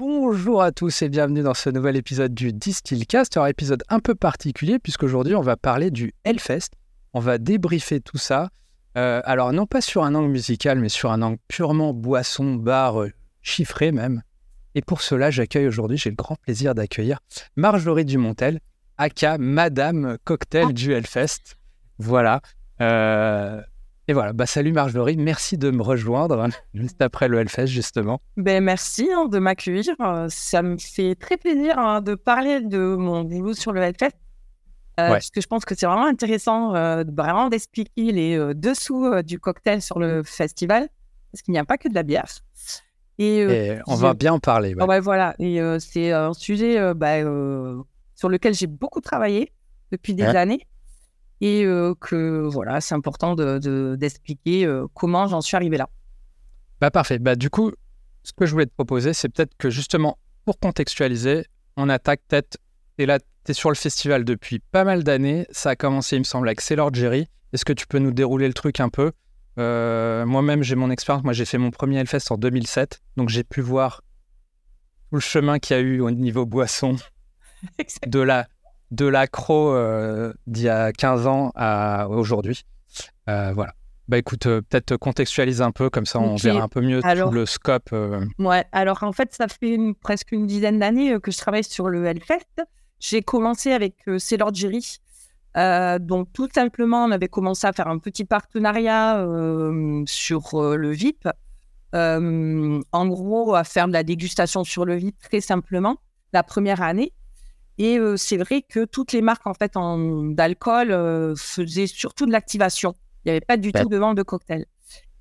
Bonjour à tous et bienvenue dans ce nouvel épisode du Distillcast, un épisode un peu particulier puisqu'aujourd'hui on va parler du Hellfest. On va débriefer tout ça. Euh, alors non pas sur un angle musical mais sur un angle purement boisson, bar, euh, chiffré même. Et pour cela j'accueille aujourd'hui, j'ai le grand plaisir d'accueillir Marjorie Dumontel, aka Madame Cocktail du Hellfest. Voilà. Euh, et voilà, bah salut Marjorie, merci de me rejoindre juste après le Hellfest justement. Ben merci hein, de m'accueillir. Euh, Ça me fait très plaisir hein, de parler de mon boulot sur le Hellfest. Euh, Ouais. Parce que je pense que c'est vraiment intéressant euh, vraiment d'expliquer les euh, dessous du cocktail sur le festival. Parce qu'il n'y a pas que de la bière. Et, Et on va bien en parler. ouais. Ah voilà. Et c'est un sujet bah, sur lequel j'ai beaucoup travaillé depuis des années. Et que voilà, c'est important de- de- d'expliquer euh, comment j'en suis arrivé là. Bah parfait. Bah du coup, ce que je voulais te proposer, c'est peut-être que justement, pour contextualiser, on attaque peut-être. Et là, tu es sur le festival depuis pas mal d'années. Ça a commencé, il me semble, avec Sailor Jerry. Est-ce que tu peux nous dérouler le truc un peu? Euh, Moi-même, j'ai mon expérience. Moi, j'ai fait mon premier Hellfest en 2007. Donc, j'ai pu voir tout le chemin qu'il y a eu au niveau boisson de la de l'accro euh, d'il y a 15 ans à aujourd'hui. Euh, voilà. Bah écoute, euh, peut-être contextualiser un peu, comme ça on verra un peu mieux Alors- tout le scope. Ouais, alors en fait, ça fait une- presque une dizaine d'années que je travaille sur le Hellfest. J'ai commencé avec Sailor Jerry. Donc, tout simplement, on avait commencé à faire un petit partenariat sur le VIP. En gros, à faire de la dégustation sur le VIP très simplement la première année. Et euh, c'est vrai que toutes les marques en fait en- d'alcool euh, faisaient surtout de l'activation. Il n'y avait pas du Ouais. tout de vente de cocktails.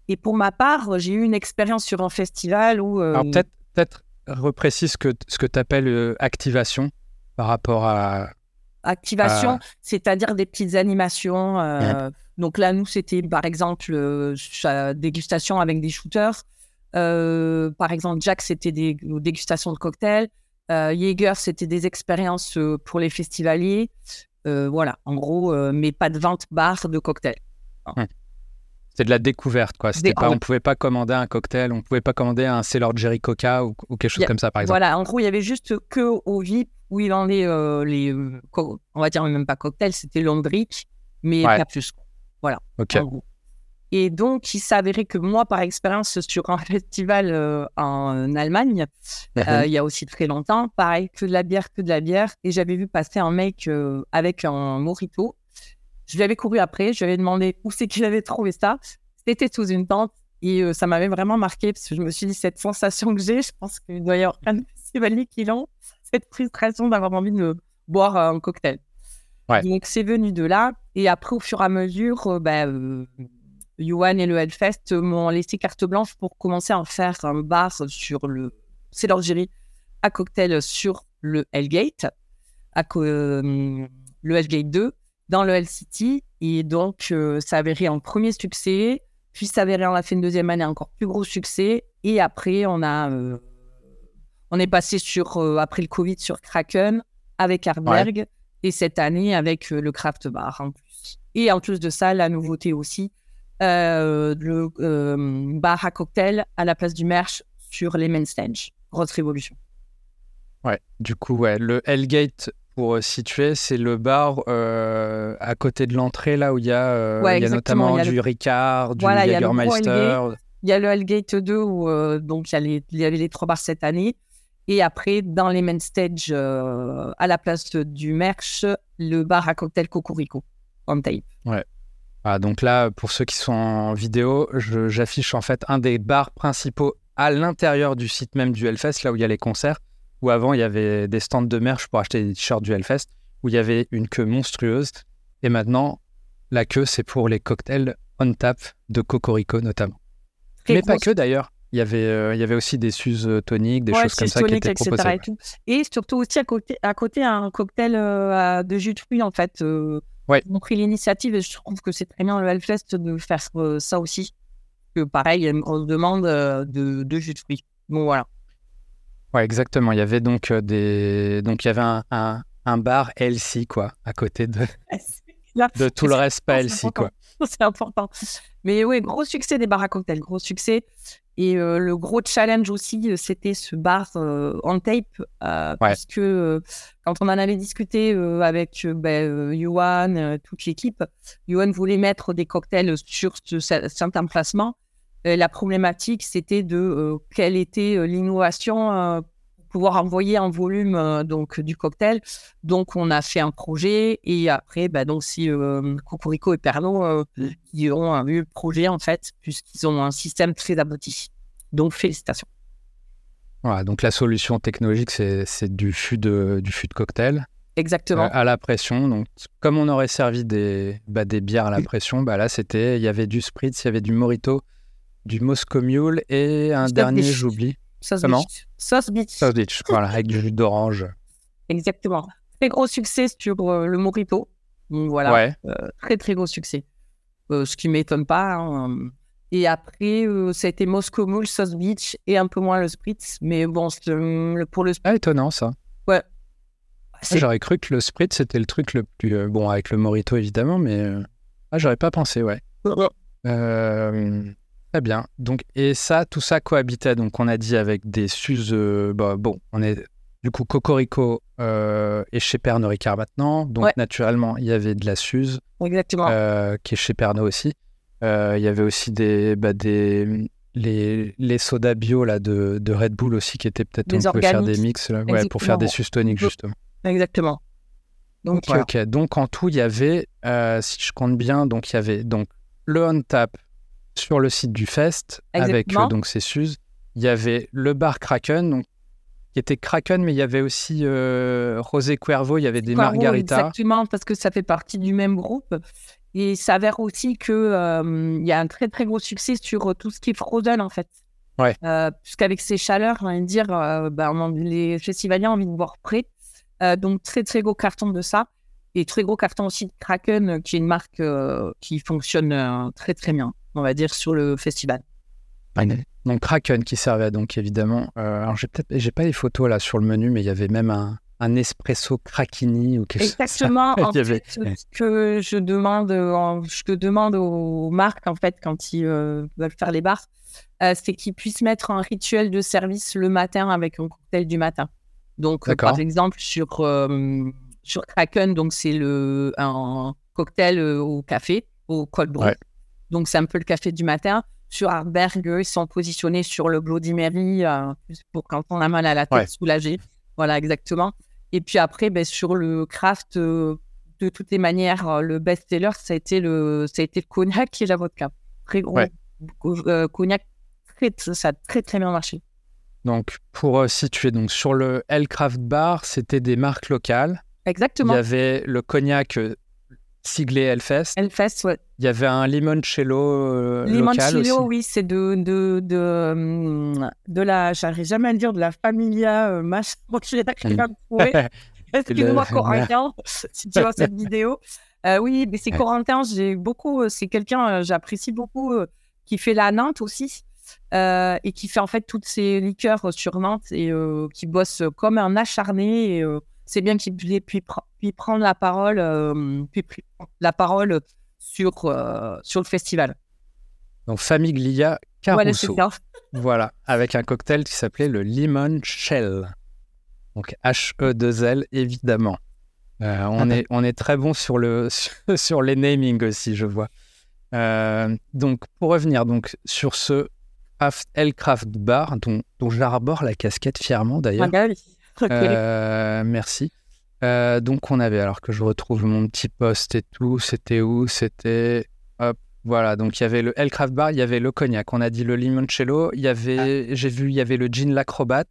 Et pour ma part, j'ai eu une expérience sur un festival où euh, Alors peut-être peut-être reprécise ce que, ce que tu appelles activation par rapport à... activation, c'est-à-dire des petites animations. Donc là, nous, c'était par exemple dégustation avec des shooters. Par exemple, Jack, c'était des dégustations de cocktails. Euh, Jaeger, c'était des expériences euh, pour les festivaliers. Euh, voilà, en gros, mais pas de vente bar de cocktails. C'est de la découverte, quoi. C'était pas, on pouvait pas commander un cocktail, on pouvait pas commander un Sailor Jerry Coca ou, ou quelque chose a- comme ça, par exemple. Voilà, en gros, il y avait juste que au VIP où il vendait euh, les, euh, co- on va dire même pas cocktails, c'était long drink, mais Ouais. pas plus. Ok. en gros. Et donc, il s'avérait que moi, par expérience, sur un festival euh, en Allemagne, euh, il y a aussi très longtemps, pareil, que de la bière, que de la bière. Et j'avais vu passer un mec euh, avec un mojito. Je lui avais couru après, je lui avais demandé où c'est qu'il avait trouvé ça. C'était sous une tente. Et ça m'avait vraiment marqué parce que je me suis dit, cette sensation que j'ai, je pense qu'il doit y avoir plein de festivaliers qui l'ont, cette frustration d'avoir envie de boire un cocktail. Ouais. Donc, c'est venu de là. Et après, au fur et à mesure, bah, Yuan et le Hellfest m'ont laissé carte blanche pour commencer à en faire un bar sur le. C'est l'orgerie à cocktail sur le Hellgate, à euh, le Hellgate 2, dans le Hell City. Et donc, euh, ça avérait un premier succès, puis ça avérait en la fin de deuxième année encore plus gros succès. Et après, on a. euh, on est passé sur, après le Covid sur Kraken avec Hardberg et cette année avec le Craft Bar en plus. Et en plus de ça, la nouveauté aussi, euh, le euh, bar à cocktail à la place du merch sur les main stage. Grosse révolution. Ouais. Du coup, ouais, le Hellgate, pour euh, situer, c'est le bar euh, à côté de l'entrée, là où il y a, Ouais, y notamment il y a le- du Ricard, du Voilà, il y a le gros Jägermeister. Il y a le Hellgate 2 où donc il y, y avait les trois bars cette année. Et après, dans les main stage, à la place du merch, le bar à cocktail Cocorico on tape. Ah, donc là, pour ceux qui sont en vidéo, j'affiche en fait un des bars principaux à l'intérieur du site même du Hellfest, là où il y a les concerts, où avant il y avait des stands de merch pour acheter des t-shirts du Hellfest, où il y avait une queue monstrueuse. Et maintenant, la queue, c'est pour les cocktails on tap de Cocorico notamment. Mais pas que d'ailleurs. Il y avait, euh, il y avait aussi des suses toniques, des Ouais, choses comme ça qui étaient etc. proposées. Et, tout. et surtout aussi à côté, à côté un cocktail euh, de jus de fruits en fait. Euh, Ouais. Ils ont pris l'initiative et je trouve que c'est très bien le Hellfest de faire euh, ça aussi. Que pareil, il y a une grosse demande euh, de, de jus de fruits. Bon voilà. Ouais, exactement. Il y avait donc euh, des, donc il y avait un, un, un bar LC quoi, à côté de, de tout le reste pas LC quoi. c'est important. Mais oui, gros succès des bars à cocktails, gros succès. Et le gros challenge aussi, c'était ce bar en tape, Ouais. puisque quand on en avait discuté avec ben, Yuan, toute l'équipe, Yuan voulait mettre des cocktails sur ce, certain placement. la problématique, c'était de quelle était l'innovation pouvoir envoyer en volume euh, donc du cocktail. Donc on a fait un projet et après bah, donc si euh, Cocorico et Pernod euh, ils ont eu le projet en fait puisqu'ils ont un système très abouti. Donc félicitations. Voilà, donc la solution technologique c'est du fût de du fût de cocktail. Exactement. à la pression. Donc, comme on aurait servi des, bah, des bières à la pression, bah, là, c'était, il y avait du spritz, il y avait du morito, du Moscow Mule et un dernier, j'oublie. Sauce Comment? Beach. Sauce beach. Sauce beach, voilà, avec du jus d'orange. Exactement. Très gros succès sur euh, le Morito. Donc voilà, Ouais. euh, très très gros succès. Euh, ce qui m'étonne pas. hein. Et après, ça a été Moscow Mule, Sauce Beach et un peu moins le Spritz. Mais bon, c'est, le- pour le Spritz, Ah, étonnant ça. ouais. Ah, J'aurais cru que le spritz c'était le truc le plus. bon, avec le morito évidemment, mais. Ah, j'aurais pas pensé, ouais. Euh, Très bien. Donc, et ça, tout ça cohabitait. Donc, on a dit avec des Suzes. euh, bah, bon, on est du coup Cocorico euh, et chez Pernod Ricard maintenant. Donc, Ouais. naturellement, il y avait de la Suze Exactement. euh, qui est chez Pernod aussi. Euh, il y avait aussi des, bah, des les, les sodas bio là de, de Red Bull aussi qui étaient peut-être on peut faire des mix là, ouais, pour faire des Exactement. sus toniques On peut- justement. Exactement. Donc, voilà. Donc en tout, il y avait, si je compte bien, donc il y avait donc le on tap sur le site du Fest avec Exactement. euh, donc ses Suzes. Il y avait le bar Kraken, donc qui était Kraken, mais il y avait aussi euh, Rosé Cuervo, il y avait des margaritas. Exactement, parce que ça fait partie du même groupe. Et il s'avère aussi que euh, y a un très très gros succès sur euh, tout ce qui est frozen en fait. Ouais. Euh, Puisqu'avec ces chaleurs, on va dire, euh, bah, on a- les festivaliers ont envie de boire prêt. Euh, donc très très gros carton de ça. Et très gros carton aussi de Kraken, euh, qui est une marque euh, qui fonctionne euh, très très bien, on va dire, sur le festival. Donc Kraken qui servait donc évidemment. euh, alors j'ai peut-être, j'ai pas les photos là sur le menu, mais il y avait même un, un espresso craquini ou quelque chose. ça. Exactement. En Il y avait- fait, ce que je demande, je te demande aux marques en fait quand ils euh, veulent faire les bars, euh, c'est qu'ils puissent mettre un rituel de service le matin avec un cocktail du matin. Donc, par exemple sur sur Kraken, donc c'est le un cocktail euh, au café, au cold brew. Ouais. Donc c'est un peu le café du matin. Sur Arberg, eux, ils sont positionnés sur le Bloody Mary euh, pour quand on a mal à la tête, Ouais. soulager. Voilà, exactement. Et puis après, ben, sur le craft, euh, de toutes les manières, le best-seller, ça a été le, ça a été le cognac et la vodka. Très gros Ouais. euh, cognac, très, ça a très très bien marché. Donc pour euh, situer donc sur le Hellcraft Bar, c'était des marques locales. Exactement. Il y avait le cognac euh, siglé Hellfest. Hellfest, ouais. Il y avait un limoncello euh, local Limoncello, aussi. oui, c'est de, de, de, hum, de la, j'arrive jamais à le dire, de la familia euh, machin. Bon, je l'ai pas Mm. trouver. Excuse-moi, Corentin, si tu vois cette vidéo. Euh, oui, mais c'est. Corentin, j'ai beaucoup, euh, c'est quelqu'un, euh, j'apprécie beaucoup, qui fait la Nantes aussi, et qui fait en fait toutes ses liqueurs sur Nantes, et qui bosse comme un acharné. Et, c'est bien qu'il puisse puis, pre- puis prendre la parole, euh, puis la parole sur, euh, sur le festival. Donc Famiglia Voilà, Caruso. ça. Voilà, avec un cocktail qui s'appelait le Lemon Shell. Donc H-E-2-L, évidemment. Euh, on, est, on est très bon sur, le, sur les namings aussi, je vois. Euh, donc, pour revenir donc, sur ce craft, Hellcraft Bar, dont, dont j'arbore la casquette fièrement d'ailleurs. Ah, bah oui. Euh, merci. Euh, donc, on avait, alors que je retrouve mon petit poste et tout, c'était où? C'était. Hop, voilà. Donc, il y avait le Hellcraft Bar, il y avait le cognac, on a dit le limoncello, il y avait, j'ai vu, il y avait le gin l'acrobat.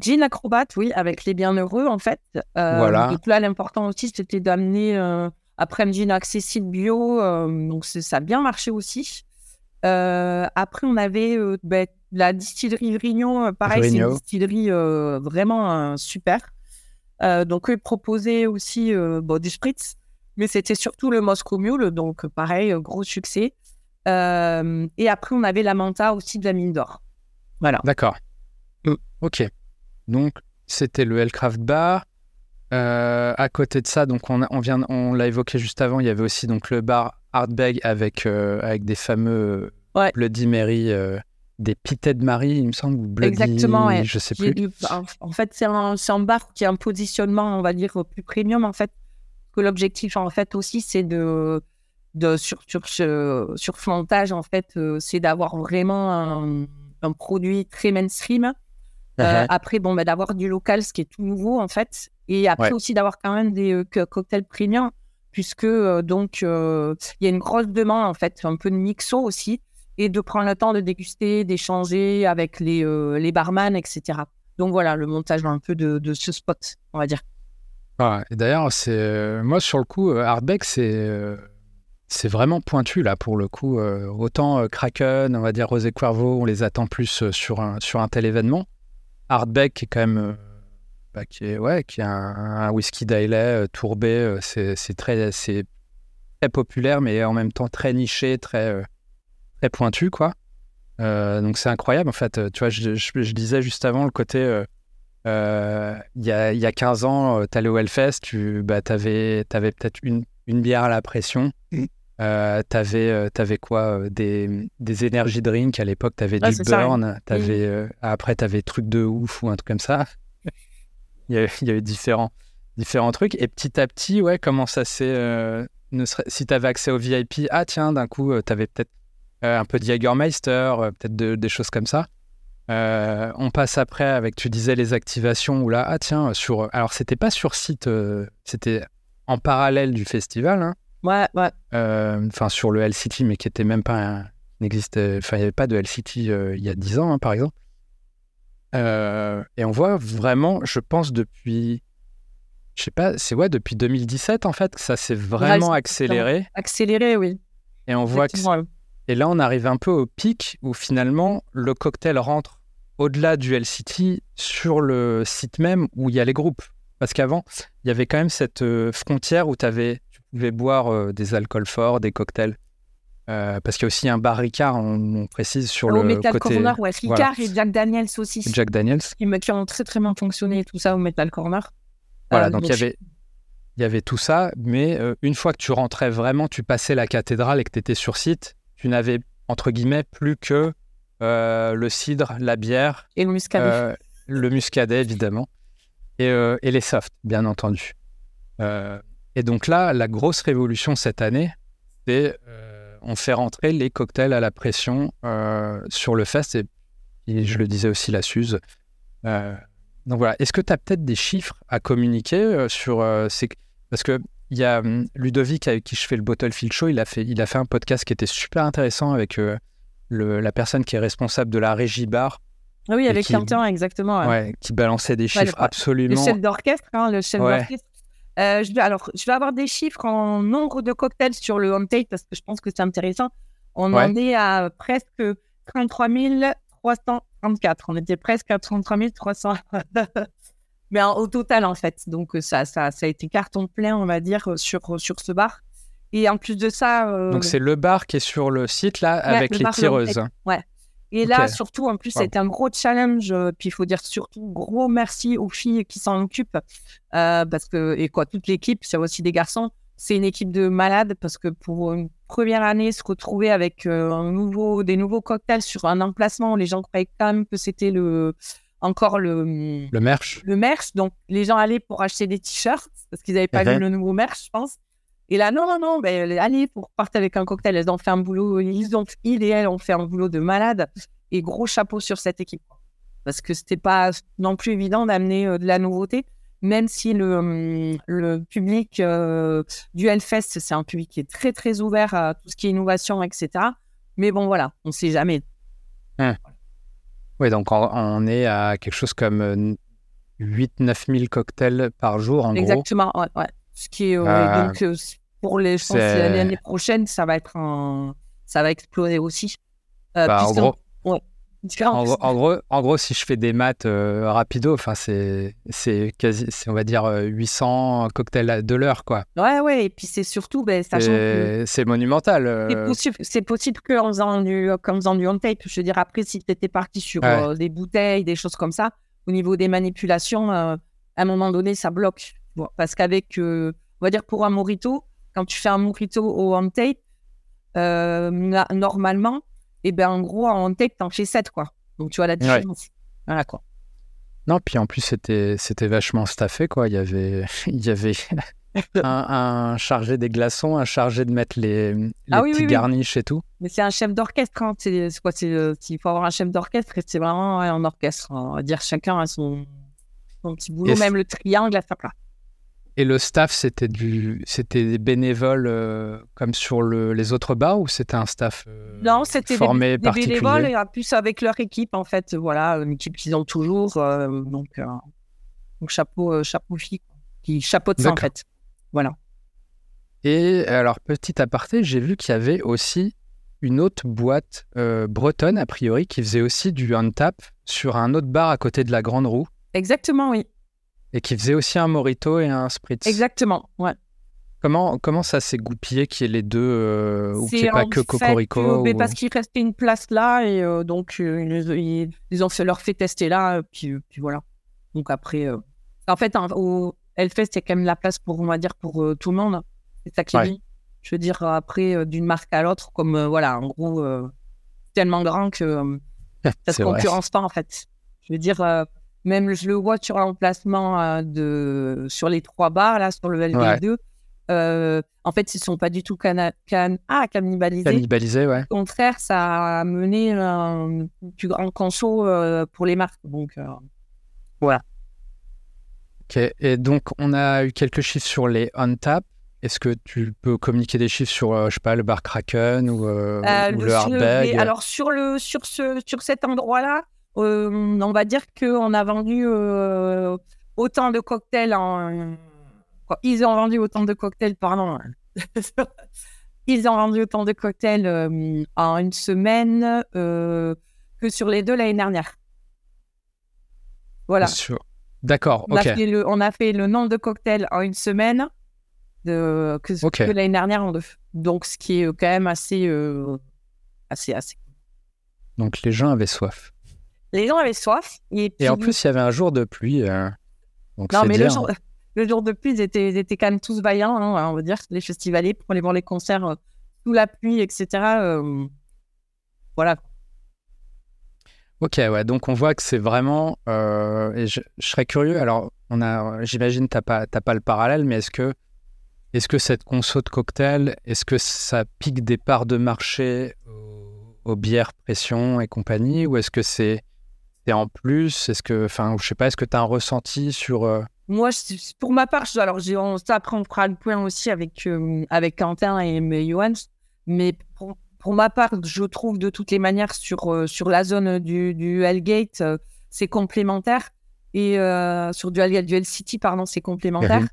Jean acrobate, oui, avec les bienheureux, en fait. Euh, Voilà. Donc là, l'important aussi, c'était d'amener après un jean accessible bio. donc ça a bien marché aussi. Euh, après, on avait euh, ben, la distillerie Vrignon. euh, Pareil, c'est une distillerie vraiment super. Donc, eux ils proposaient aussi bon, du spritz, mais c'était surtout le Moscow Mule. Donc, pareil, gros succès. Euh, et après, on avait la Manta aussi de la mine d'or. Voilà. D'accord. Mm. Ok. Donc, c'était le Hellcraft Bar. Euh, à côté de ça, donc on, on vient, on l'a évoqué juste avant, il y avait aussi donc le bar Artbeg avec, euh, avec des fameux Ouais. Bloody Mary euh, des pitets de Marie, il me semble, ou Bloody, Exactement, ouais. je sais plus. du- en, en fait, c'est un, un bar qui a un positionnement, on va dire, plus premium, en fait. Que l'objectif, en fait, aussi, c'est de, de sur, sur, sur ce montage, en fait, euh, c'est d'avoir vraiment un, un produit très mainstream. Euh, Mhm. après, bon, bah, d'avoir du local, ce qui est tout nouveau, en fait. Et après Ouais. aussi d'avoir quand même des euh, co- cocktails premium, puisque, euh, donc, euh, il y a une grosse demande, en fait, un peu de mixo aussi, et de prendre le temps de déguster, d'échanger avec les, les barman, etc. Donc voilà, le montage un peu de, de ce spot, on va dire. Et d'ailleurs, c'est euh, moi sur le coup, euh, Hardbeck, c'est euh, c'est vraiment pointu là pour le coup. autant Kraken, on va dire Rosé Cuervo, on les attend plus sur un sur un tel événement. Hardbeck qui est quand même bah, qui est ouais, qui est un, un whisky d'ailey euh, tourbé, euh, c'est très c'est très populaire, mais en même temps très niché, très euh, très pointu quoi. Donc c'est incroyable en fait. Tu vois, je, je- je disais juste avant le côté. euh, il y, a, y a 15 ans, tu allais au Hellfest, tu bah, avais, peut-être une, une bière à la pression. Mm. Euh, tu avais, quoi des, des energy drinks à l'époque, tu avais du burn, t'avais, euh, après tu avais truc de ouf ou un truc comme ça. Il, y il y avait différents, différents trucs. Et petit à petit, ouais, comment ça s'est. euh, ne serait- si tu avais accès au VIP, ah tiens, d'un coup, tu avais peut-être euh, un peu de Jägermeister, euh, peut-être de- des choses comme ça. Euh, on passe après avec, tu disais, les activations où là, ah tiens, sur. Alors, c'était pas sur site, euh, c'était en parallèle du festival, hein, Ouais, ouais. euh, enfin sur le LCT, mais qui était même pas. un-. Enfin, il n'y avait pas de LCT euh, il y a 10 ans, hein, par exemple. Euh, et on voit vraiment, je pense, depuis. Je sais pas, c'est ouais, depuis 2017 en fait que ça s'est vraiment accéléré. Accéléré, oui. Et on voit que et là, on arrive un peu au pic où finalement, le cocktail rentre au-delà du LCT sur le site même où il y a les groupes. Parce qu'avant, il y avait quand même cette euh, frontière où avais, tu pouvais boire euh, des alcools forts, des cocktails. Euh, parce qu'il y a aussi un bar Ricard, on, on précise, sur Au le Metal côté Corner, ouais. voilà. Ricard et Jack Daniels aussi, Jack Daniels. qui, ont très très bien fonctionné, tout ça au Metal Corner. Voilà, Euh, donc il y avait, il y avait tout ça, mais euh, une fois que tu rentrais vraiment, tu passais la cathédrale et que tu étais sur site, tu n'avais, entre guillemets, plus que le cidre, la bière, Et le muscadet. Le muscadet, évidemment. Et, et les softs, bien entendu. Et donc là, la grosse révolution cette année, c'est on fait rentrer les cocktails à la pression euh, sur le fest. Et, et je le disais aussi, la Suze. Euh, donc voilà. Est-ce que tu as peut-être des chiffres à communiquer euh, sur ces... Parce que il y a hum, Ludovic avec qui je fais le Bottlefield Show, il a fait, il a fait un podcast qui était super intéressant avec euh, le- la personne qui est responsable de la régie bar Ah oui, avec qui- Quentin, exactement. ouais. Ouais, qui balançait des Ouais, chiffres le- Le absolument. chef d'orchestre, hein, le chef Ouais. d'orchestre. Euh, je vais, alors, je vais avoir des chiffres en nombre de cocktails sur le home tape parce que je pense que c'est intéressant. On Ouais. en est à presque 33 334. On était presque à 33 300. Mais en- au total, en fait. Donc, euh, ça, ça, ça a été carton plein, on va dire, euh, sur, sur ce bar. Et en plus de ça. euh, Donc c'est le bar qui est sur le site là avec le les tireuses. Et là, surtout, en plus, Wow. c'était un gros challenge. euh, Puis il faut dire surtout gros merci aux filles qui s'en occupent. euh, parce que, et quoi, toute l'équipe, c'est aussi des garçons. C'est une équipe de malades parce que pour une première année, se retrouver avec euh, un nouveau, des nouveaux cocktails sur un emplacement où les gens croyaient quand même que c'était le, encore le, Le merch. le merch. Donc, les gens allaient pour acheter des t-shirts parce qu'ils n'avaient pas Mhm. vu le nouveau merch, je pense. Et là, non, non, non, ben, allez, pour partir avec un cocktail, elles ont fait un boulot, ils, ont, ils et elles ont fait un boulot de malade. Et gros chapeau sur cette équipe. Parce que c'était pas non plus évident d'amener euh, de la nouveauté, même si le, hum, le public euh, du Hellfest, c'est un public qui est très, très ouvert à tout ce qui est innovation, etc. Mais bon, voilà, on sait jamais. Oui, donc on, on est à quelque chose comme 8-9 000 cocktails par jour en gros. Exactement, ouais, ouais. Ce qui est, euh, Euh, donc, euh, pour les, je pense, l'année prochaine, ça va être un, ça va exploser aussi. Euh, Bah, en gros, en, gros, en, gros, en gros, si je fais des maths euh, rapido, enfin c'est c'est quasi, c'est, on va dire euh, 800 cocktails de l'heure quoi. Ouais, ouais, et puis c'est surtout, ben, sachant que C'est monumental. euh, c'est possible, c'est possible qu'en faisant du, qu'en faisant du on-tape, je veux dire, après, si tu étais parti sur Ouais. euh, des bouteilles, des choses comme ça, au niveau des manipulations, euh, à un moment donné, ça bloque. Bon, parce qu'avec, euh, on va dire, pour un morito, quand tu fais un morito au on-tape, euh, na- normalement, Et ben en gros, en tech, t'en fais 7, quoi. Donc tu vois la différence. Voilà, quoi. Non, puis en plus, c'était, c'était vachement staffé, quoi. Il y avait, il y avait un, chargé des glaçons, un chargé de mettre les, les Ah petits garniches et tout. Mais c'est un chef d'orchestre, quand c'est, quoi, c'est, euh, il faut avoir un chef d'orchestre et c'est vraiment ouais, un orchestre. On va dire chacun a son, son petit boulot, Et même le triangle à sa place. Et le staff, c'était du, c'était des bénévoles euh, comme sur le, les autres bars ou c'était un staff euh, Non, c'était des, formé des particulier? bénévoles et en plus avec leur équipe, en fait. Voilà, une équipe qu'ils ont toujours. euh, donc, euh, donc, chapeau, chapeau fille, qui chapeaute ça, en fait. Voilà. Et alors, petit aparté, j'ai vu qu'il y avait aussi une autre boîte bretonne, a priori, qui faisait aussi du on-tap sur un autre bar à côté de la Grande Roue Exactement, oui. Et qui faisait aussi un Morito et un Spritz. Exactement, ouais. Comment, comment ça s'est goupillé qu'il y ait les deux euh, ou qu'il n'y ait pas que fait, Cocorico euh, mais ou- parce qu'il restait une place là et euh, donc euh, ils, ils- ils ont fait leur fait tester là euh, puis, puis voilà. Donc après, euh, en fait, hein, au Hellfest, il y a quand même la place pour, on va dire, pour euh, tout le monde. C'est ça qui est Ouais. Je veux dire, euh, après, euh, d'une marque à l'autre, comme euh, voilà, en gros, euh, tellement grand que euh, ça se vrai. concurrence pas en fait. Je veux dire, euh, même je le vois sur l'emplacement euh, de sur les trois bars là, sur le LV2. euh, en fait, ils sont pas du tout cana- can- ah, cannibalisés. Cannibalisé, ouais. Au contraire, ça a mené un plus grand conso euh, pour les marques. Donc, euh, Ok. Et donc, on a eu quelques chiffres sur les on-tap. Est-ce que tu peux communiquer des chiffres sur, euh, je sais pas, le bar Kraken ou, euh, euh, ou le- le Hardbag? alors sur le sur ce sur cet endroit-là, euh, on va dire qu'on a vendu euh, autant de cocktails en ils ont vendu autant de cocktails pardon. ils ont vendu autant de cocktails euh, en une semaine que sur les deux l'année dernière. Voilà. D'accord, On, a fait le, on a fait le nombre de cocktails en une semaine de, que, que l'année dernière en deux. Donc, ce qui est quand même assez, assez, assez. Donc, les gens avaient soif. Les gens avaient soif. Et, Et en puis- plus, il y avait un jour de pluie. euh, Donc, non, mais le jour, le jour de pluie, ils étaient, ils étaient quand même tous vaillants, hein, on va dire, les festivaliers, pour aller voir les concerts euh, sous la pluie, etc. euh, voilà. Ok, ouais. Donc, on voit que c'est vraiment. Et je, je serais curieux. Alors, on a. J'imagine t'as pas, t'as pas le parallèle, mais est-ce que, est-ce que cette conso de cocktail, est-ce que ça pique des parts de marché aux, aux bières pression et compagnie, ou est-ce que c'est, c'est en plus Est-ce que, enfin, je sais pas. Est-ce que tu as un ressenti sur euh, Moi, je- pour ma part, je- alors j'ai, on, ça, après, on fera le point aussi avec, euh, avec Quentin et mais Johan. Mais pour, pour ma part, je trouve de toutes les manières sur, euh, sur la zone du, du Hellgate, c'est complémentaire. Et sur du du City, pardon, c'est complémentaire. Mhm.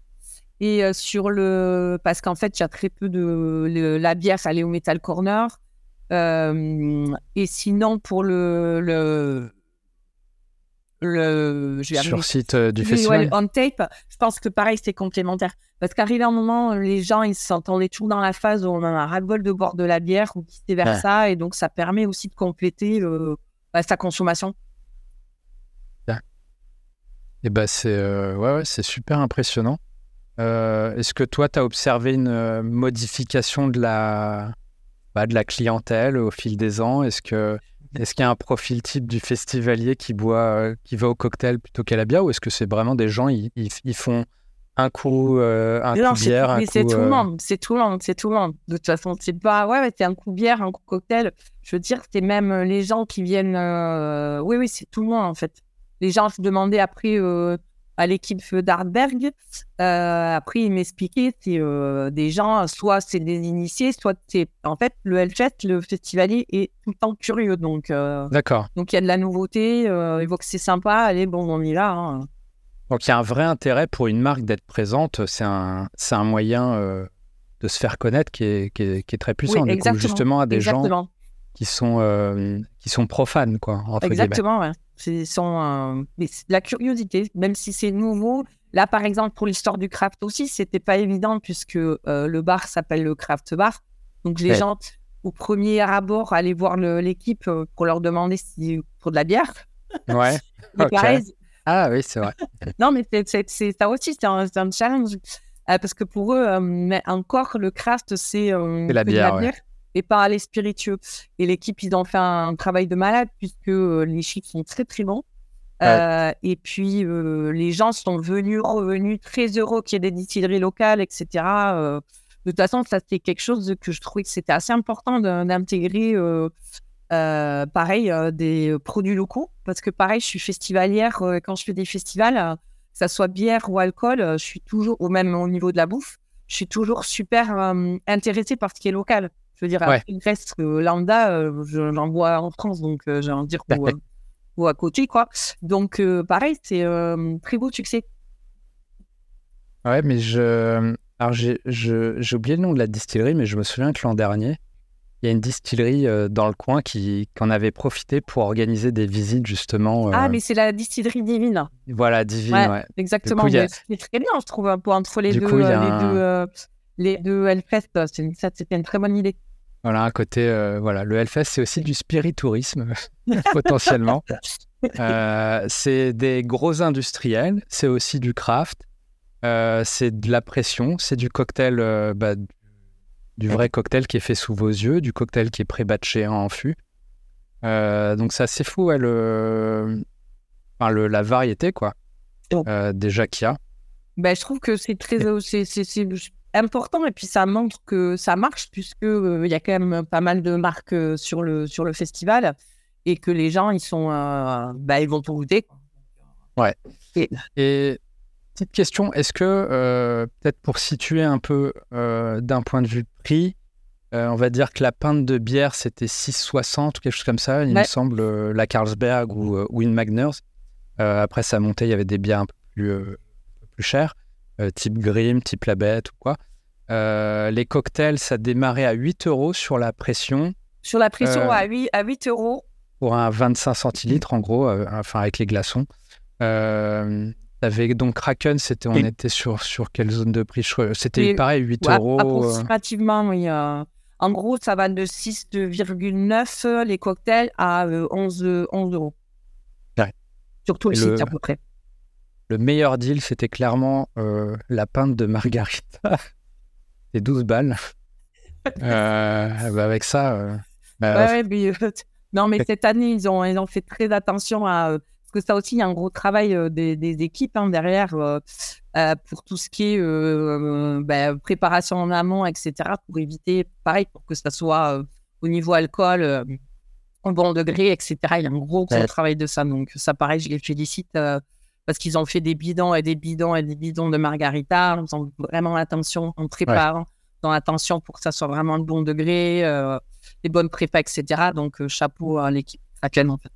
Et sur le. Parce qu'en fait, il y a très peu de. le- la bière, ça allait au Metal Corner. Et sinon, pour le. le, le je vais arriver sur site euh, du festival ouais, on tape, je pense que pareil, c'est complémentaire. Parce qu'arrivé un moment, les gens, ils s'entendaient toujours dans la phase où on a ras-le-bol de boire de la bière ou vice versa. Et donc, ça permet aussi de compléter le- bah, sa consommation. Et ben c'est euh, ouais, ouais, c'est super impressionnant. Euh, Est-ce que toi, tu as observé une euh, modification de la, bah, de la clientèle au fil des ans? Est-ce que est-ce qu'il y a un profil type du festivalier qui boit, euh, qui va au cocktail plutôt qu'à la bière, ou est-ce que c'est vraiment des gens ils, ils- ils font un coup euh, un Non, coup bière, un mais coup c'est tout le euh, monde, c'est tout le monde, c'est tout le monde. De toute façon, c'est pas, ouais, ouais, c'est un coup bière, un coup cocktail. Je veux dire, c'est même euh, les gens qui viennent, euh, oui, oui, c'est tout le monde en fait. Les gens se demandaient après euh, à l'équipe d'Artberg, euh, après ils m'expliquaient, c'est euh, des gens, soit c'est des initiés, soit c'est, en fait, le Hellfest, le festivalier est tout le temps curieux, donc, euh, D'accord. donc il y a de la nouveauté, euh, il voit que c'est sympa, allez, bon, on y va. hein. Donc il y a un vrai intérêt pour une marque d'être présente. C'est un c'est un moyen de se faire connaître qui est, qui est, qui est très puissant. Oui, du coup, justement à des gens qui sont qui sont profanes quoi entre guillemets. Exactement, ouais. C'est euh, de la curiosité, même si c'est nouveau. Là, par exemple, pour l'histoire du craft aussi, c'était pas évident puisque euh, le bar s'appelle le craft bar. Donc les Ouais. gens, au premier abord, allaient voir l'équipe euh, pour leur demander si pour de la bière. Ouais. Pareil, Ah oui, c'est vrai. non, mais c'est- ça aussi, c'est un, challenge. Euh, parce que pour eux, encore, le craft, c'est la que de bière, ouais. Et pas les spiritueux. Et l'équipe, ils ont fait un travail de malade puisque les chiffres sont très très bons. et puis les gens sont venus, revenus très heureux qu'il y ait des distilleries locales, etc. de toute façon, ça c'est quelque chose que je trouvais que c'était assez important d'intégrer. pareil, des produits locaux, parce que pareil, je suis festivalière, quand je fais des festivals, que ça soit bière ou alcool, je suis toujours, au même au niveau de la bouffe, je suis toujours super intéressée par ce qui est local. Je veux dire, ouais. une reste lambda, j'en vois en France, donc j'ai envie de dire, ou, à côté, quoi. Donc, pareil, c'est très beau succès. Ouais, mais je. Alors, j'ai oublié le nom de la distillerie, mais je me souviens que l'an dernier, il y a une distillerie euh, dans le coin qui, en avait profité pour organiser des visites justement. Ah, euh, mais c'est la distillerie Divine. Voilà, Divine, ouais. Exactement. C'est très bien, je trouve, un peu entre les deux, euh, les, deux les deux Hellfest. C'était une très bonne idée. Voilà, un côté, voilà, le Hellfest, c'est aussi du spiritourisme, potentiellement. c'est des gros industriels, c'est aussi du craft, c'est de la pression, c'est du cocktail bah, du vrai cocktail qui est fait sous vos yeux, du cocktail qui est pré-batché en fût. Euh, donc c'est assez fou, le... Enfin, le, la variété, quoi, euh, déjà qu'il y a. Je trouve que c'est très c'est, important et puis ça montre que ça marche puisque euh, il y a quand même pas mal de marques sur le, sur le festival et que les gens, ils sont, bah, ils vont tout goûter. Ouais. et petite question, est-ce que, euh, peut-être pour situer un peu euh, d'un point de vue prix, euh, on va dire que la pinte de bière, c'était 6,60 ou quelque chose comme ça, il me semble, la Carlsberg ou, ou une Magners. après, ça montait, il y avait des bières un peu plus, plus chères, type Grimm, type La Bête ou quoi. les cocktails, ça démarrait à 8 euros sur la pression. Sur la pression, à, 8, à 8 euros. Pour un 25 centilitres, en gros, enfin avec les glaçons. Avec donc Kraken, c'était, on était sur, sur quelle zone de prix? C'était pareil, 8 euros. Euh. Approximativement, oui. Euh. en gros, ça va de 6,9 euh, les cocktails à 11, 11 euros. Ouais. Sur tout le, site, à peu près. Le meilleur deal, c'était clairement la pinte de margarita. C'est 12 balles. Bah, avec ça. Bah, ouais, mais, non, mais cette année, ils ont, ils ont fait très attention à parce que ça aussi, il y a un gros travail euh, des, équipes hein, derrière euh, euh, pour tout ce qui est bah, préparation en amont, etc. Pour éviter, pareil, pour que ça soit au niveau alcool, en bon degré, etc. Il y a un gros, gros travail de ça. Donc, ça, pareil, je les félicite parce qu'ils ont fait des bidons et des bidons et des bidons de margarita. Ils ont vraiment attention en préparant, dans l'attention pour que ça soit vraiment le bon degré, les bonnes prépas, etc. Donc, chapeau à l'équipe actuelle, en fait.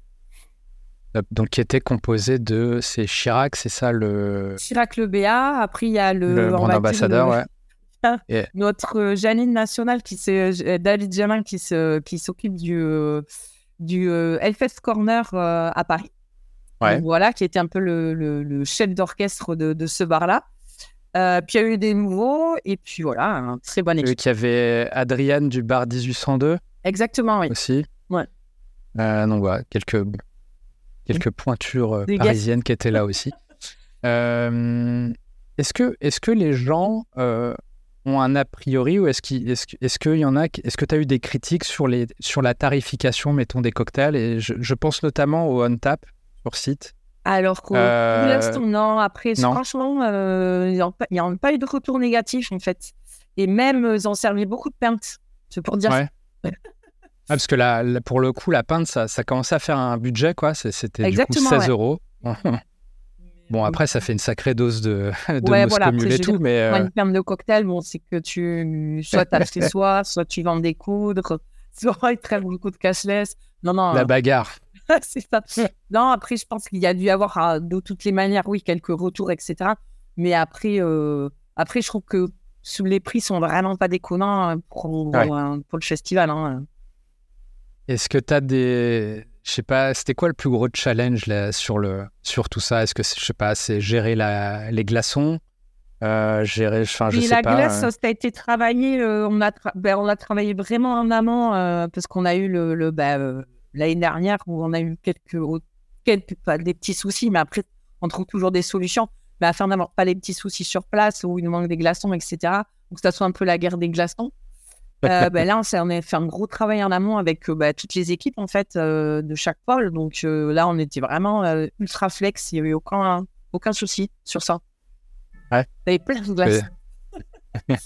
Euh, donc qui était composé de c'est Chirac, c'est ça le Chirac le BA. Après il y a le, le ambassadeur, ouais. Notre euh, Janine nationale qui euh, David Jamin qui se, qui s'occupe du du Hellfest Corner à Paris. Ouais. voilà, qui était un peu le, le, chef d'orchestre de, de ce bar-là. puis il y a eu des nouveaux, et puis voilà, un très bon équipe. Qui avait Adriane du bar 1802. Exactement, oui. Aussi. Ouais. donc voilà, quelques quelques pointures euh, parisiennes qui étaient là aussi. Euh, est-ce que, est que les gens euh, ont un a priori ou est-ce qu'il est qu'il y en a Est-ce que tu as eu des critiques sur, les, sur la tarification, mettons, des cocktails? Et je, pense notamment au On Tap sur site. Alors pour l'instant, non. Après, franchement, il n'y a, pas eu de retour négatif en fait. Et même, ils ont servi beaucoup de pintes. C'est pour dire. Ouais. Ah, parce que là, pour le coup, la pinte, ça, ça commençait à faire un budget, quoi. C'était du coup 16 euros. bon, après, ça fait une sacrée dose de, de ouais, voilà, et tout, mais... Euh... Une pinte de cocktail, bon, c'est que tu... Soit tu chez soi, soit tu vends des coudres, soit ils traitent beaucoup de cashless. Non, non. La euh, bagarre. c'est ça. non, après, je pense qu'il y a dû y avoir, ah, de toutes les manières, oui, quelques retours, etc. Mais après, euh... après je trouve que les prix sont vraiment pas déconnants hein, pour, pour le festival. Hein. Est-ce que tu as des. Je sais pas, c'était quoi le plus gros challenge là, sur, le, sur tout ça? Est-ce que, je sais pas, c'est gérer la, les glaçons? Euh, gérer, enfin, je sais la pas, glace, ça a été travaillé, euh, on, a ben, on a travaillé vraiment en amont euh, parce qu'on a eu le, le ben, l'année dernière où on a eu quelques, quelques des petits soucis, mais après, on trouve toujours des solutions. Mais afin d'avoir pas les petits soucis sur place où il nous manque des glaçons, etc., donc ça soit un peu la guerre des glaçons. Euh, ben là, on, a fait un gros travail en amont avec euh, bah, toutes les équipes en fait euh, de chaque pôle. Donc là, on était vraiment ultra flex. Il n'y avait aucun, aucun souci sur ça. Ouais. Il y avait plein de glace.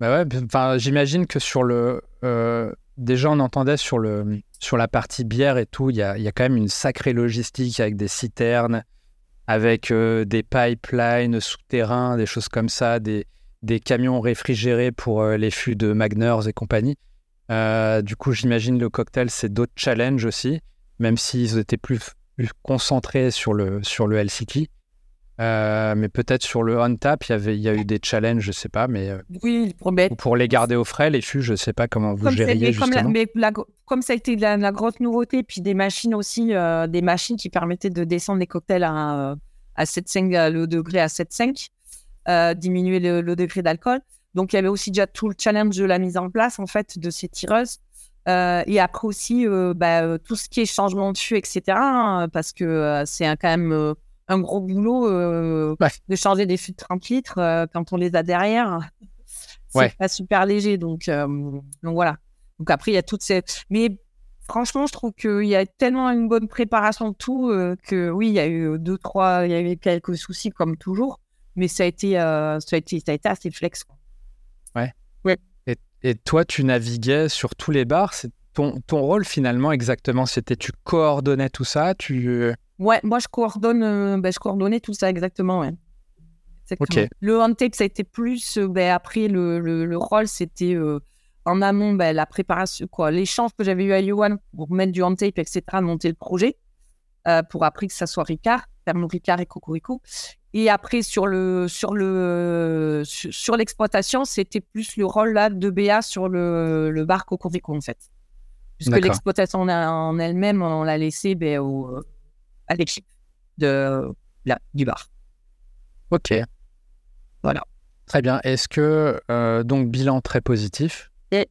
Bah ouais, j'imagine que sur le. Déjà, on entendait sur, la partie bière et tout, il y a, y quand même une sacrée logistique avec des citernes, avec euh, des pipelines souterrains, des choses comme ça, des, camions réfrigérés pour euh, les fûts de Magners et compagnie. Euh, du coup, j'imagine le cocktail, c'est d'autres challenges aussi, même s'ils étaient plus, concentrés sur le, sur le LCT. Euh, mais peut-être sur le on-tap, il y, avait, il y a eu des challenges, je sais pas, mais. euh, Oui, pour les garder au frais, les fûts, je sais pas comment vous Comme, gériez comme, la- justement. mais la gro- comme ça a été la, la grosse nouveauté, puis des machines aussi, euh, des machines qui permettaient de descendre les cocktails à, à 7,5, euh, le degré à 7,5, euh, diminuer le, le degré d'alcool. Donc, il y avait aussi déjà tout le challenge de la mise en place, en fait, de ces tireuses. Euh, et après aussi, euh, bah, tout ce qui est changement de fût, etc. hein, parce que euh, c'est quand même un gros boulot euh, Ouais. de changer des fûts de 30 litres euh, quand on les a derrière. C'est Ouais. pas super léger. Donc, euh, donc voilà. Donc après, il y a toutes ces. Mais franchement, je trouve qu'il y a tellement une bonne préparation de tout que oui, il y a eu deux, trois, il y a eu quelques soucis comme toujours. Mais ça a été, ça a été, ça a été assez flex. quoi. Et, et toi, tu naviguais sur tous les bars. C'est ton, ton rôle finalement exactement, c'était tu coordonnais tout ça. Tu Ouais, moi je coordonne, euh, ben, je coordonnais tout ça exactement. Ouais. Exactement. Ok. Le on tape, ça a été plus. euh, ben, après, le, le, le rôle, c'était euh, en amont, ben, la préparation, quoi, l'échange que j'avais eu à Yuan pour mettre du on tape, etc., monter le projet, euh, pour après que ça soit Ricard, Pernod Ricard et Cocorico. Et après, sur le sur le sur, sur l'exploitation, c'était plus le rôle là de BA sur le, le bar Cocorico, en fait. Puisque l'exploitation en, en elle-même, on l'a laissé ben, au, à l'équipe de, là, du bar. Ok. Voilà. Très bien. Est-ce que euh, donc bilan très positif? Et-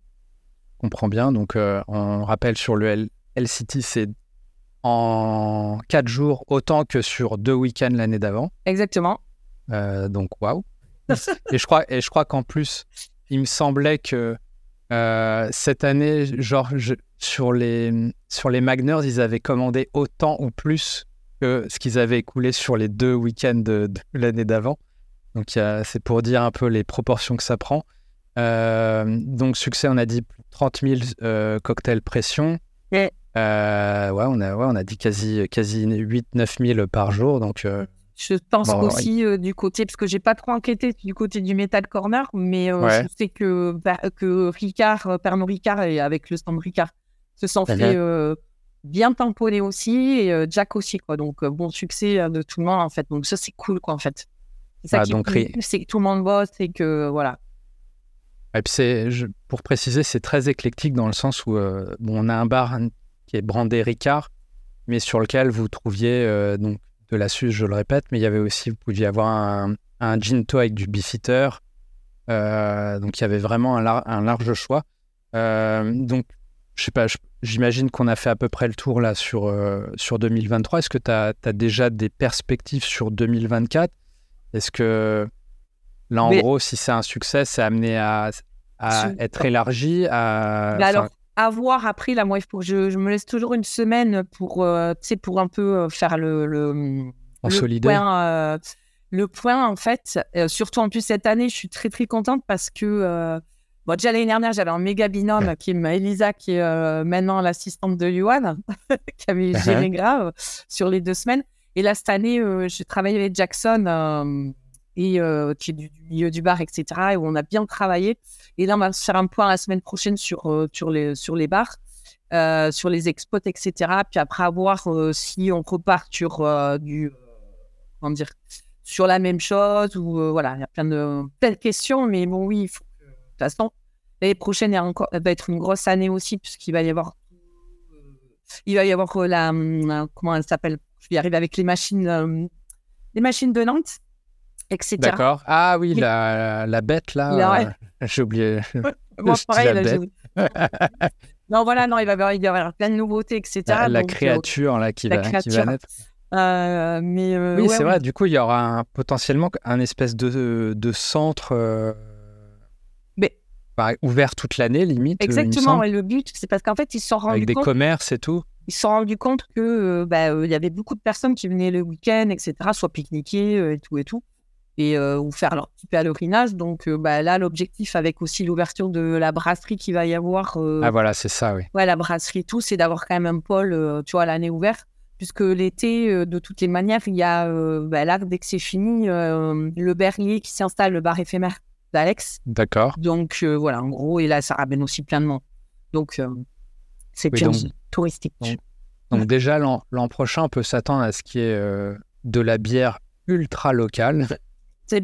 On comprend bien. Donc euh, on rappelle sur le L- LCT, c'est en quatre jours autant que sur deux week-ends l'année d'avant. Exactement. Euh, donc waouh. et je crois et je crois qu'en plus, il me semblait que cette année, genre je- sur les sur les Magners, ils avaient commandé autant ou plus que ce qu'ils avaient écoulé sur les deux week-ends de, de l'année d'avant. Donc c'est pour dire un peu les proportions que ça prend. Euh, donc succès, on a dit plus de 30 000 euh, cocktails pression. Ouais. Euh, ouais, on a ouais, on a dit quasi quasi 8-9 000 par jour. Donc Je pense Bon, aussi du côté, parce que j'ai pas trop enquêté du côté du Metal Corner, mais Ouais. je sais que, bah, que Ricard, Pernod Ricard et avec le stand Ricard se sont fait euh, bien tamponner aussi, et euh, Jack aussi, quoi. Donc, euh, bon succès de tout le monde, en fait. Donc, ça, c'est cool, quoi, en fait. C'est ça Ah, qui donc, est Ri- cool, c'est que tout le monde bosse et que, voilà. Et puis c'est, je- pour préciser, c'est très éclectique dans le sens où bon, on a un bar qui est brandé Ricard, mais sur lequel vous trouviez donc de la suce, je le répète, mais il y avait aussi, vous pouviez avoir un, un ginto avec du beefeater. Euh, donc il y avait vraiment un, lar- un large choix. Euh, donc, je sais pas, j'imagine qu'on a fait à peu près le tour là sur, euh, sur 2023. Est-ce que tu as, déjà des perspectives sur 2024 Est-ce que là, en Mais- gros, si c'est un succès, c'est amené à, à être élargi à, enfin, alors, à voir. Après, là, moi, faut je, je me laisse toujours une semaine pour, euh, pour un peu euh, faire le, le, Le point, euh, le point, en fait, surtout en plus cette année, je suis très très contente parce que bon, déjà l'année dernière, j'avais un méga binôme qui est Elisa, qui est euh, maintenant l'assistante de Yuan, qui avait Uh-huh. géré grave sur les deux semaines. Et là, cette année, euh, j'ai travaillé avec Jackson, euh, et, qui est du, du milieu du bar, etc., et où on a bien travaillé. Et là, on va se faire un point la semaine prochaine sur, sur, les, sur les bars. sur les expots, etc. Puis après, à voir si on repart sur du, comment dire, sur la même chose ou voilà, il y a plein de, plein de questions, mais bon, oui, il faut toute façon, l'année prochaine encore, elle va être une grosse année aussi, puisqu'il va y avoir, euh, il va y avoir euh, la, hum, comment elle s'appelle, je vais y arriver avec les machines, euh, les machines de Nantes, etc. D'accord. Ah oui, la, la bête là, Là, ouais. j'ai oublié. Moi, pareil, la j'ai- non, voilà, non, il va y avoir, il va y avoir plein de nouveautés, etc. La, la donc, euh, créature là qui la va, qui créature. va naître. euh, mais euh, Oui, ouais, c'est ouais. vrai. Du coup, il y aura un- potentiellement un espèce de, de centre. Euh, ouvert toute l'année, limite. Exactement. et le but, c'est parce qu'en fait, ils se sont rendus Avec des commerces et tout. Ils se sont rendus compte que bah, il y avait beaucoup de personnes qui venaient le week-end, etc., soit pique-niquer et tout et tout et ou faire leur petit pèlerinage. Donc bah, là, l'objectif avec aussi l'ouverture de la brasserie qui va y avoir. ah voilà, c'est ça, oui. Ouais, la brasserie, tout, c'est d'avoir quand même un pôle, tu vois, l'année ouverte. Puisque l'été, de toutes les manières, il y a bah, là, dès que c'est fini, le berrier qui s'installe, le bar éphémère d'Alex. D'accord. Donc voilà, en gros, et là, ça ramène aussi plein de monde. Donc c'est bien touristique. Donc, déjà, l'an prochain, on peut s'attendre à ce qui est de la bière ultra locale.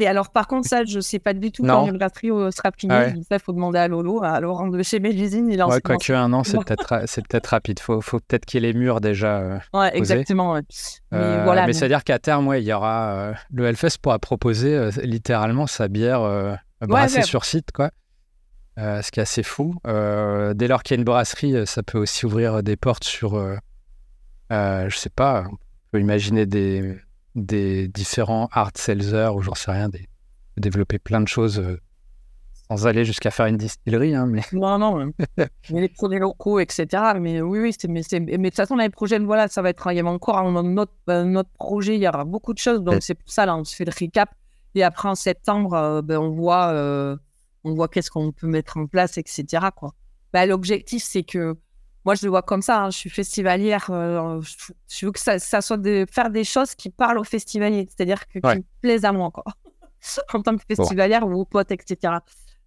Alors, par contre, ça, je ne sais pas du tout quand le brasserie sera fini. Ah ça, il faut demander à Lolo, à Laurent de chez Mélusine. Il en ouais, quoique un an, c'est peut-être peut rapide. Il faut, faut peut-être qu'il y ait les murs déjà. Euh, ouais, exactement. Mais, euh, voilà, mais c'est-à-dire qu'à terme, ouais, il y aura. Euh, le Hellfest pourra proposer littéralement sa bière brassée sur site, quoi. ce qui est assez fou. dès lors qu'il y a une brasserie, ça peut aussi ouvrir des portes sur. je sais pas, on peut imaginer des des différents hard sellers ou j'en sais rien, des, développer plein de choses euh, sans aller jusqu'à faire une distillerie. Hein, mais... Non, non, mais les produits locaux, etc. Mais oui, oui, mais, mais de toute façon, l'année prochaine, voilà, ça va être, il y a encore un, notre, notre projet, il y aura beaucoup de choses, donc c'est pour ça, là, on se fait le recap. Et après, en septembre, euh, ben, on voit, euh, on voit qu'est-ce qu'on peut mettre en place, etc. Quoi. Ben, L'objectif, c'est que moi, je le vois comme ça. Hein. Je suis festivalière. Euh, je, veux que ça, soit de faire des choses qui parlent aux festivaliers, c'est-à-dire que, qui me plaisent à moi, quoi. en tant que festivalière ou aux potes, etc.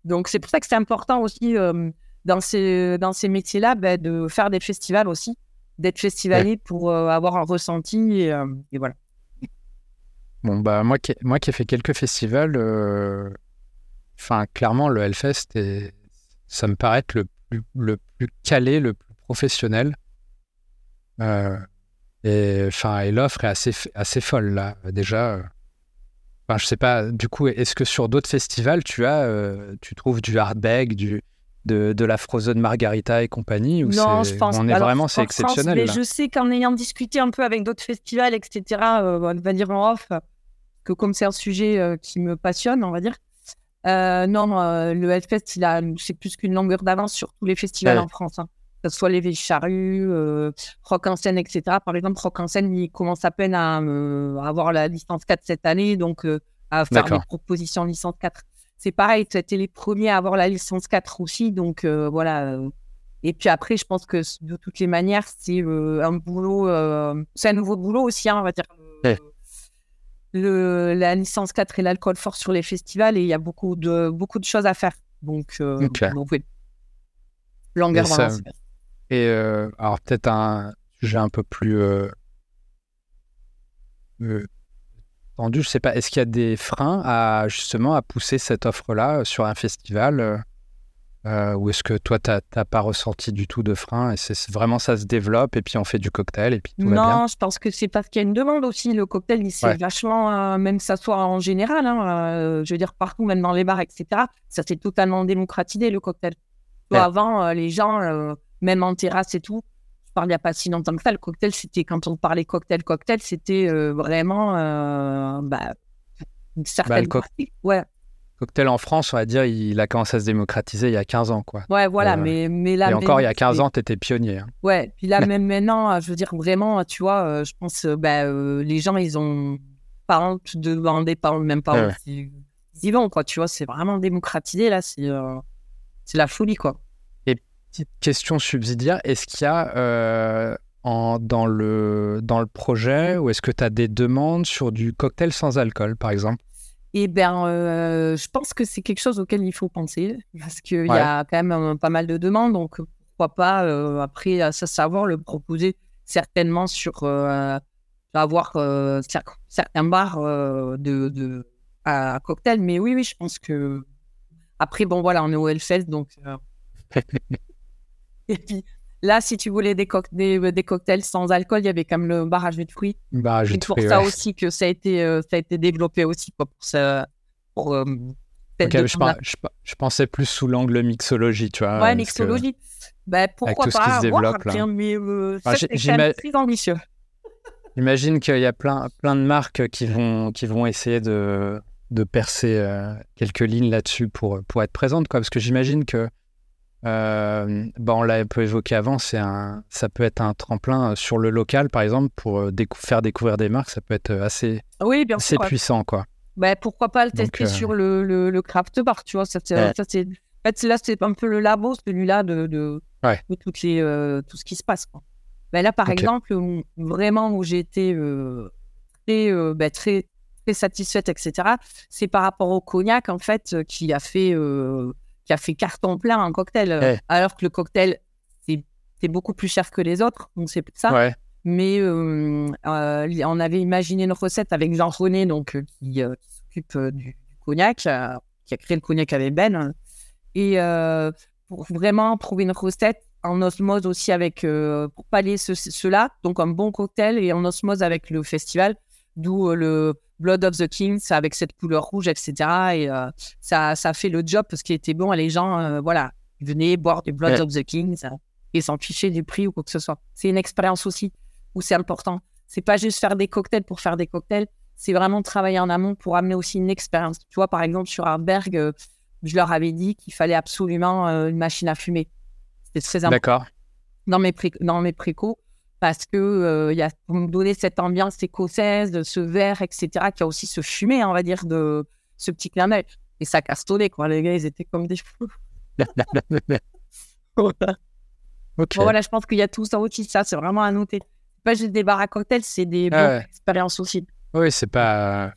Donc, c'est pour ça que c'est important aussi euh, dans ces, dans ces métiers-là ben, de faire des festivals aussi, d'être festivalier pour euh, avoir un ressenti. Et, voilà. Bon, bah, moi qui, moi qui ai fait quelques festivals, enfin, clairement, le Hellfest, est, ça me paraît être le plus, le plus calé, le plus professionnel. Euh, et enfin, et l'offre est assez, assez folle là, déjà. Enfin, je sais pas, du coup, est-ce que sur d'autres festivals, tu as, euh, tu trouves du hardback, du, de, de, la Frozen Margarita et compagnie ou Non, je pense On est vraiment, c'est exceptionnel. mais je sais qu'en ayant discuté un peu avec d'autres festivals, etc., euh, on va dire en off, que comme c'est un sujet qui me passionne, on va dire, non, le Hellfest, c'est plus qu'une longueur d'avance sur tous les festivals en France. Hein que ce soit les Vieilles Charrues, euh, Rock en scène, etc. Par exemple, Rock en scène, il commence à peine à, euh, avoir la licence 4 cette année, donc euh, à faire des propositions licence 4. C'est pareil, tu étais les premiers à avoir la licence 4 aussi, donc voilà. Et puis après, je pense que de toutes les manières, c'est un boulot, c'est un nouveau boulot aussi, hein, on va dire. Le, la licence 4 et l'alcool fort sur les festivals, et il y a beaucoup de, beaucoup de choses à faire. Donc, donc oui. Longueur et euh, alors peut-être un sujet un peu plus euh, euh, tendu, je sais pas, est-ce qu'il y a des freins à justement à pousser cette offre-là sur un festival ou est-ce que toi, tu n'as pas ressenti du tout de frein et c'est vraiment ça se développe et puis on fait du cocktail et puis tout non, va bien? Je pense que c'est parce qu'il y a une demande aussi. Le cocktail, il c'est vachement, même ça soit en général, hein, je veux dire partout, même dans les bars, etc. Ça s'est totalement démocratisé le cocktail. Avant, les gens même en terrasse et tout. Je parle il n'y a pas si longtemps que ça. Le cocktail, c'était quand on parlait cocktail, cocktail, c'était euh, vraiment euh, bah, une bah, certaine bah, Ouais. Cocktail en France, on va dire, il a commencé à se démocratiser il y a 15 ans. Quoi. Ouais, voilà, euh, mais, mais là. Et encore, il y a 15 ans, tu étais pionnier. Hein. Ouais, puis là, même maintenant, je veux dire, vraiment, tu vois, je pense, bah, les gens, ils ont pas honte de demander, pas, même pas honte. Ils y vont, quoi, tu vois, c'est vraiment démocratisé, là, c'est la folie, quoi question subsidiaire. Est-ce qu'il y a euh, en, dans, le, dans le projet ou est-ce que tu as des demandes sur du cocktail sans alcool, par exemple? Eh bien, euh, je pense que c'est quelque chose auquel il faut penser parce qu'il y a quand même euh, pas mal de demandes. Donc, pourquoi pas, après, à savoir le proposer certainement sur avoir certains bars de, de, à, cocktail. Mais oui, oui, je pense que. Après, bon, voilà, on est au Hellfest, donc. Et puis là, si tu voulais des, des, des, cocktails sans alcool, il y avait quand même le barrage de fruits. Barrage c'est pour ça aussi que ça a été, euh, ça a été développé aussi pour ça. Pour, euh, je, pensais plus sous l'angle mixologie, tu vois. Ouais, mixologie. Ben, pourquoi pas se développe, voir, mais euh, c'est très ambitieux. J'imagine qu'il y a plein, plein de marques qui vont, qui vont essayer de, de percer euh, quelques lignes là-dessus pour, pour être présente, quoi. Parce que j'imagine que, euh, bah, on l'a un peu évoqué avant, c'est un, ça peut être un tremplin sur le local, par exemple, pour euh, décou- faire découvrir des marques, ça peut être assez, Oui, bien assez sûr. ouais. puissant, quoi. Bah, pourquoi pas le tester euh, sur le, le, le craft bar, tu vois. Ça, Ouais. ça. En fait, là, c'est un peu le labo, celui-là, de, de, Ouais. de toutes les, euh, tout ce qui se passe. Quoi. Bah, là, par exemple, où- vraiment où j'ai été euh, très, euh, bah, très, très satisfaite, etc., c'est par rapport au cognac, en fait, euh, qui a fait, euh, qui a fait carton plein en cocktail. euh. Alors que le cocktail, c'est, beaucoup plus cher que les autres, donc c'est ça Ouais, mais euh, euh, on avait imaginé une recette avec Jean René, donc qui, s'occupe du, du cognac, qui a créé le cognac avec Ben, et euh, pour vraiment trouver une recette en osmose aussi avec euh, pour pallier ce, cela, donc un bon cocktail et en osmose avec le festival, d'où euh, le Blood of the Kings avec cette couleur rouge, etc. Et euh, ça, ça fait le job parce qu'il était bon et les gens, euh, voilà, ils venaient boire du Blood Ouais. of the Kings euh, et s'en ficher du prix ou quoi que ce soit. C'est une expérience aussi où c'est important. C'est pas juste faire des cocktails pour faire des cocktails, c'est vraiment travailler en amont pour amener aussi une expérience. Tu vois, par exemple, sur Arberg, euh, je leur avais dit qu'il fallait absolument une machine à fumer. C'était très important d'accord. dans mes, pré- dans mes précos parce que euh, il y a, pour me donner cette ambiance écossaise, de ce verre, etc., qui a aussi ce fumé, on va dire, de ce petit clin d'œil. Et ça castonnait, quoi. Les gars, ils étaient comme des fous. Voilà. ok. Bon, voilà, je pense qu'il y a tout ça aussi, ça, c'est vraiment à noter. Pas juste des bars à cocktails, c'est des Ah ouais. expériences aussi. Oui, c'est pas,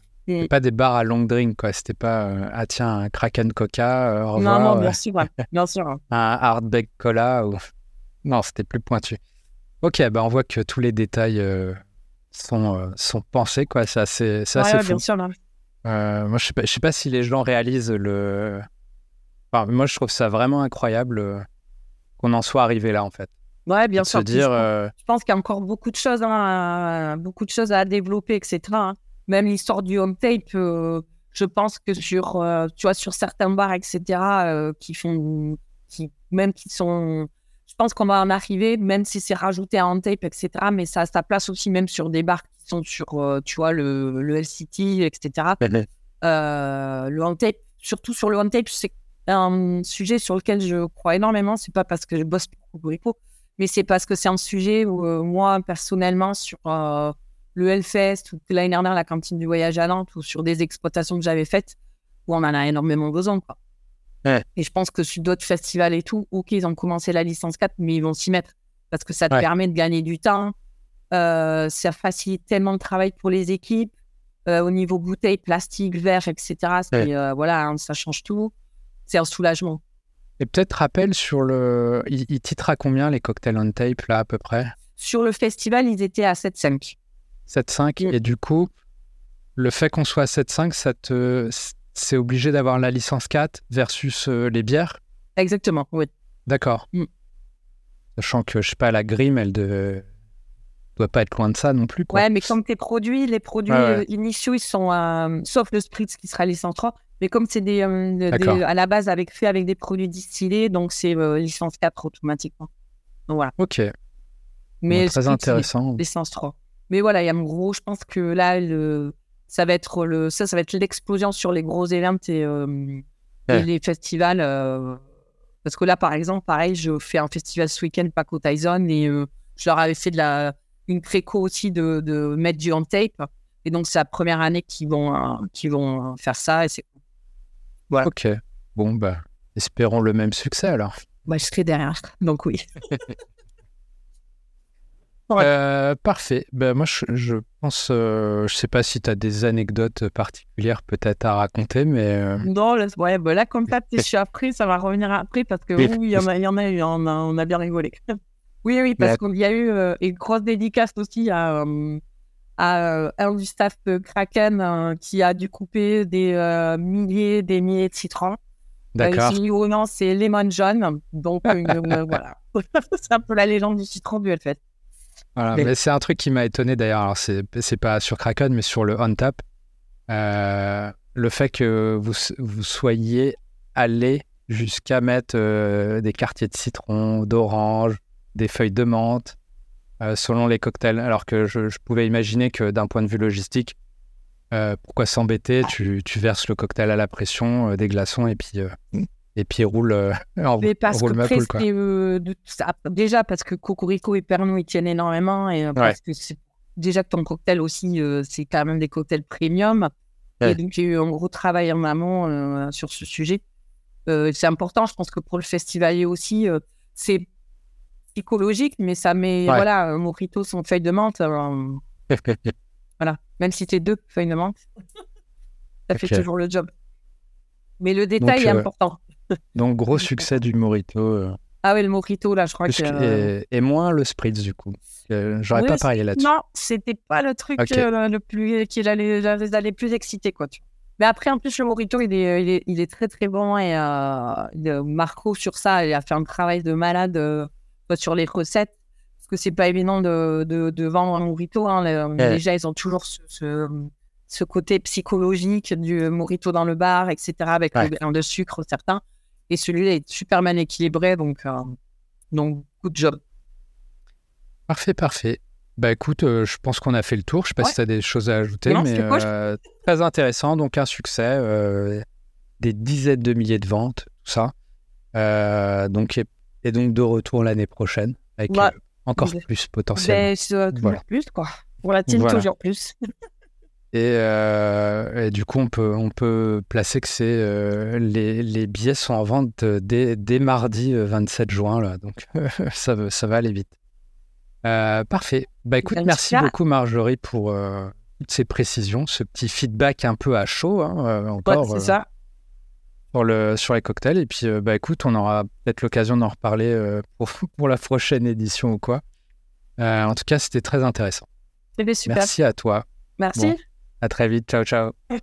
pas des bars à long drink, quoi. C'était pas, euh, ah tiens, un Kraken Coca, euh, au Non, revoir, non, bien sûr, ouais. bien sûr. hein. un Hardback Cola. Ou... Non, c'était plus pointu. Ok, bah on voit que tous les détails euh, sont, euh, sont pensés, quoi. C'est assez, c'est Ouais, assez ouais, fou. bien sûr. là. Euh, moi, je sais pas, je sais pas si les gens réalisent le. Enfin, moi, je trouve ça vraiment incroyable qu'on en soit arrivé là, en fait. Ouais, bien sûr. se dire, je pense- qu'il y a encore beaucoup de choses, hein, à- beaucoup de choses à développer, etc. hein. Même l'histoire du home tape, je pense que sur, tu vois, sur certains bars, etc., qui font, qui, même qui sont, je pense qu'on va en arriver, même si c'est rajouté à home tape, etc. Mais ça a sa place aussi, même sur des bars qui sont sur, euh, tu vois, le, le LCT, etc. Euh, le home tape, surtout sur le home tape, c'est un sujet sur lequel je crois énormément. C'est pas parce que je bosse pour Cocorico, mais c'est parce que c'est un sujet où euh, moi, personnellement, sur le Hellfest ou l'année dernière, la cantine du voyage à Nantes ou sur des exploitations que j'avais faites, où on en a énormément besoin. Quoi. Ouais. Et je pense que sur d'autres festivals et tout, ok, ils ont commencé la licence 4, mais ils vont s'y mettre parce que ça te Ouais. permet de gagner du temps. Euh, ça facilite tellement le travail pour les équipes. Euh, au niveau bouteille, plastique, verre, etc. Ouais. euh, voilà, hein, ça change tout. C'est un soulagement. Et peut-être rappel sur le. Il, il titre à combien les cocktails on tape, là, à peu près? Sur le festival, ils étaient à 7,5. 7,5. Mm. Et du coup, le fait qu'on soit à 7,5, ça te. C'est obligé d'avoir la licence 4 versus euh, les bières? Exactement, oui. D'accord. Mm. Sachant que, je sais pas, la grime, elle de... doit pas être loin de ça non plus, quoi. Ouais, mais comme tes produits, les produits ouais. euh, initiaux, ils sont, euh, sauf le spritz qui sera licence 3, mais comme c'est des, euh, des- à la base avec, fait avec des produits distillés, donc c'est licence 4 automatiquement. Donc voilà. Ok. Mais Bon, très spritz, intéressant. licence 3. Mais voilà, il y a en gros, je pense que là, le, ça va être le, ça, ça va être l'explosion sur les gros événements et, euh, et les festivals. euh, parce que là, par exemple, pareil, je fais un festival ce week-end, Paco Tyson, et euh, je leur avais fait de la, une préco aussi de, de mettre du on tape. Et donc, c'est la première année qu'ils vont, qu'ils vont faire ça. Et c'est Voilà. Ok. Bon, bah, espérons le même succès alors. bah, je serai derrière. Donc, oui. Ouais. Euh, parfait. Ben, moi, je, je pense, euh, je sais pas si tu as des anecdotes particulières peut-être à raconter, mais euh, Non, là, ouais, bah là, comme ça, je suis après, ça va revenir après parce que Oui. il y en a, il y en a eu, on a, on a bien rigolé. Oui, oui, parce Mais- qu'il y a eu euh, une grosse dédicace aussi à, à un du staff de Kraken qui a dû couper des euh, milliers, des milliers de citrons. d'accord. Euh, nom, c'est Lemon John. Donc, voilà. c'est un peu la légende du citron du Hellfest. Voilà, Mais- mais c'est un truc qui m'a étonné d'ailleurs. Alors, c'est, pas sur Kraken, mais sur le OnTap. Euh, le fait que vous, vous soyez allé jusqu'à mettre euh, des quartiers de citron, d'orange, des feuilles de menthe, euh, selon les cocktails. Alors que je, je pouvais imaginer que d'un point de vue logistique, pourquoi s'embêter? Tu, tu, verses le cocktail à la pression, des glaçons et puis et puis roule, en, Mais parce roule que ça, déjà parce que Cocorico et Pernod ils tiennent énormément et parce que déjà que ton cocktail aussi c'est quand même des cocktails premium. Et donc j'ai eu un gros travail en amont sur ce sujet. c'est important, je pense que pour le festivalier aussi, c'est psychologique, mais ça met, voilà, un mojito sans feuille de menthe. voilà, même si tu deux feuilles de menthe, ça fait toujours le job. Mais le détail est important. Donc, gros succès du mojito. Euh. Ah oui, le mojito, là, je crois que. Euh, et, moins le spritz, du coup. J'aurais pas parié là-dessus. Non, c'était pas le truc euh, le plus qui allait, allait plus exciter, quoi. Mais après, en plus, le mojito, il est, il est, il est très, très bon. Et Marco, sur ça, il a fait un travail de malade sur les recettes, parce que c'est pas évident de, de, vendre un mojito. Hein. Déjà, ils ont toujours ce, ce, côté psychologique du mojito dans le bar, etc., avec le grain de sucre certains. Et celui-là est super bien équilibré, donc, euh, donc good job. Parfait, parfait. Bah écoute, euh, je pense qu'on a fait le tour. Je sais pas si tu as des choses à ajouter, mais euh, très intéressant. Donc un succès, des dizaines de milliers de ventes, tout ça. donc et donc de retour l'année prochaine avec encore plus. Ben, toujours plus, quoi. Pour la team, toujours plus. Euh, et, du coup, on peut, on peut placer que c'est euh, les, les, billets sont en vente dès, dès mardi 27 juin, là, donc ça, ça va aller vite. parfait. Bah écoute, merci beaucoup Marjorie pour toutes ces précisions, ce petit feedback un peu à chaud. Hein, encore, c'est ça sur, le, sur les cocktails. Et puis, euh, bah, écoute, on aura peut-être l'occasion d'en reparler euh, pour, pour, la prochaine édition ou quoi. Euh, en tout cas, c'était très intéressant. C'était super. Merci à toi. Merci. À très vite. Ciao, ciao.